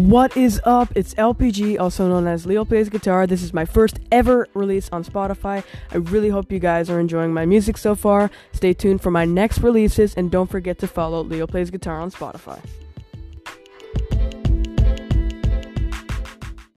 What is up? It's LPG, also known as Leo Plays Guitar. This is my first ever release on Spotify. I really hope you guys are enjoying my music so far. Stay tuned for my next releases and don't forget to follow Leo Plays Guitar on Spotify.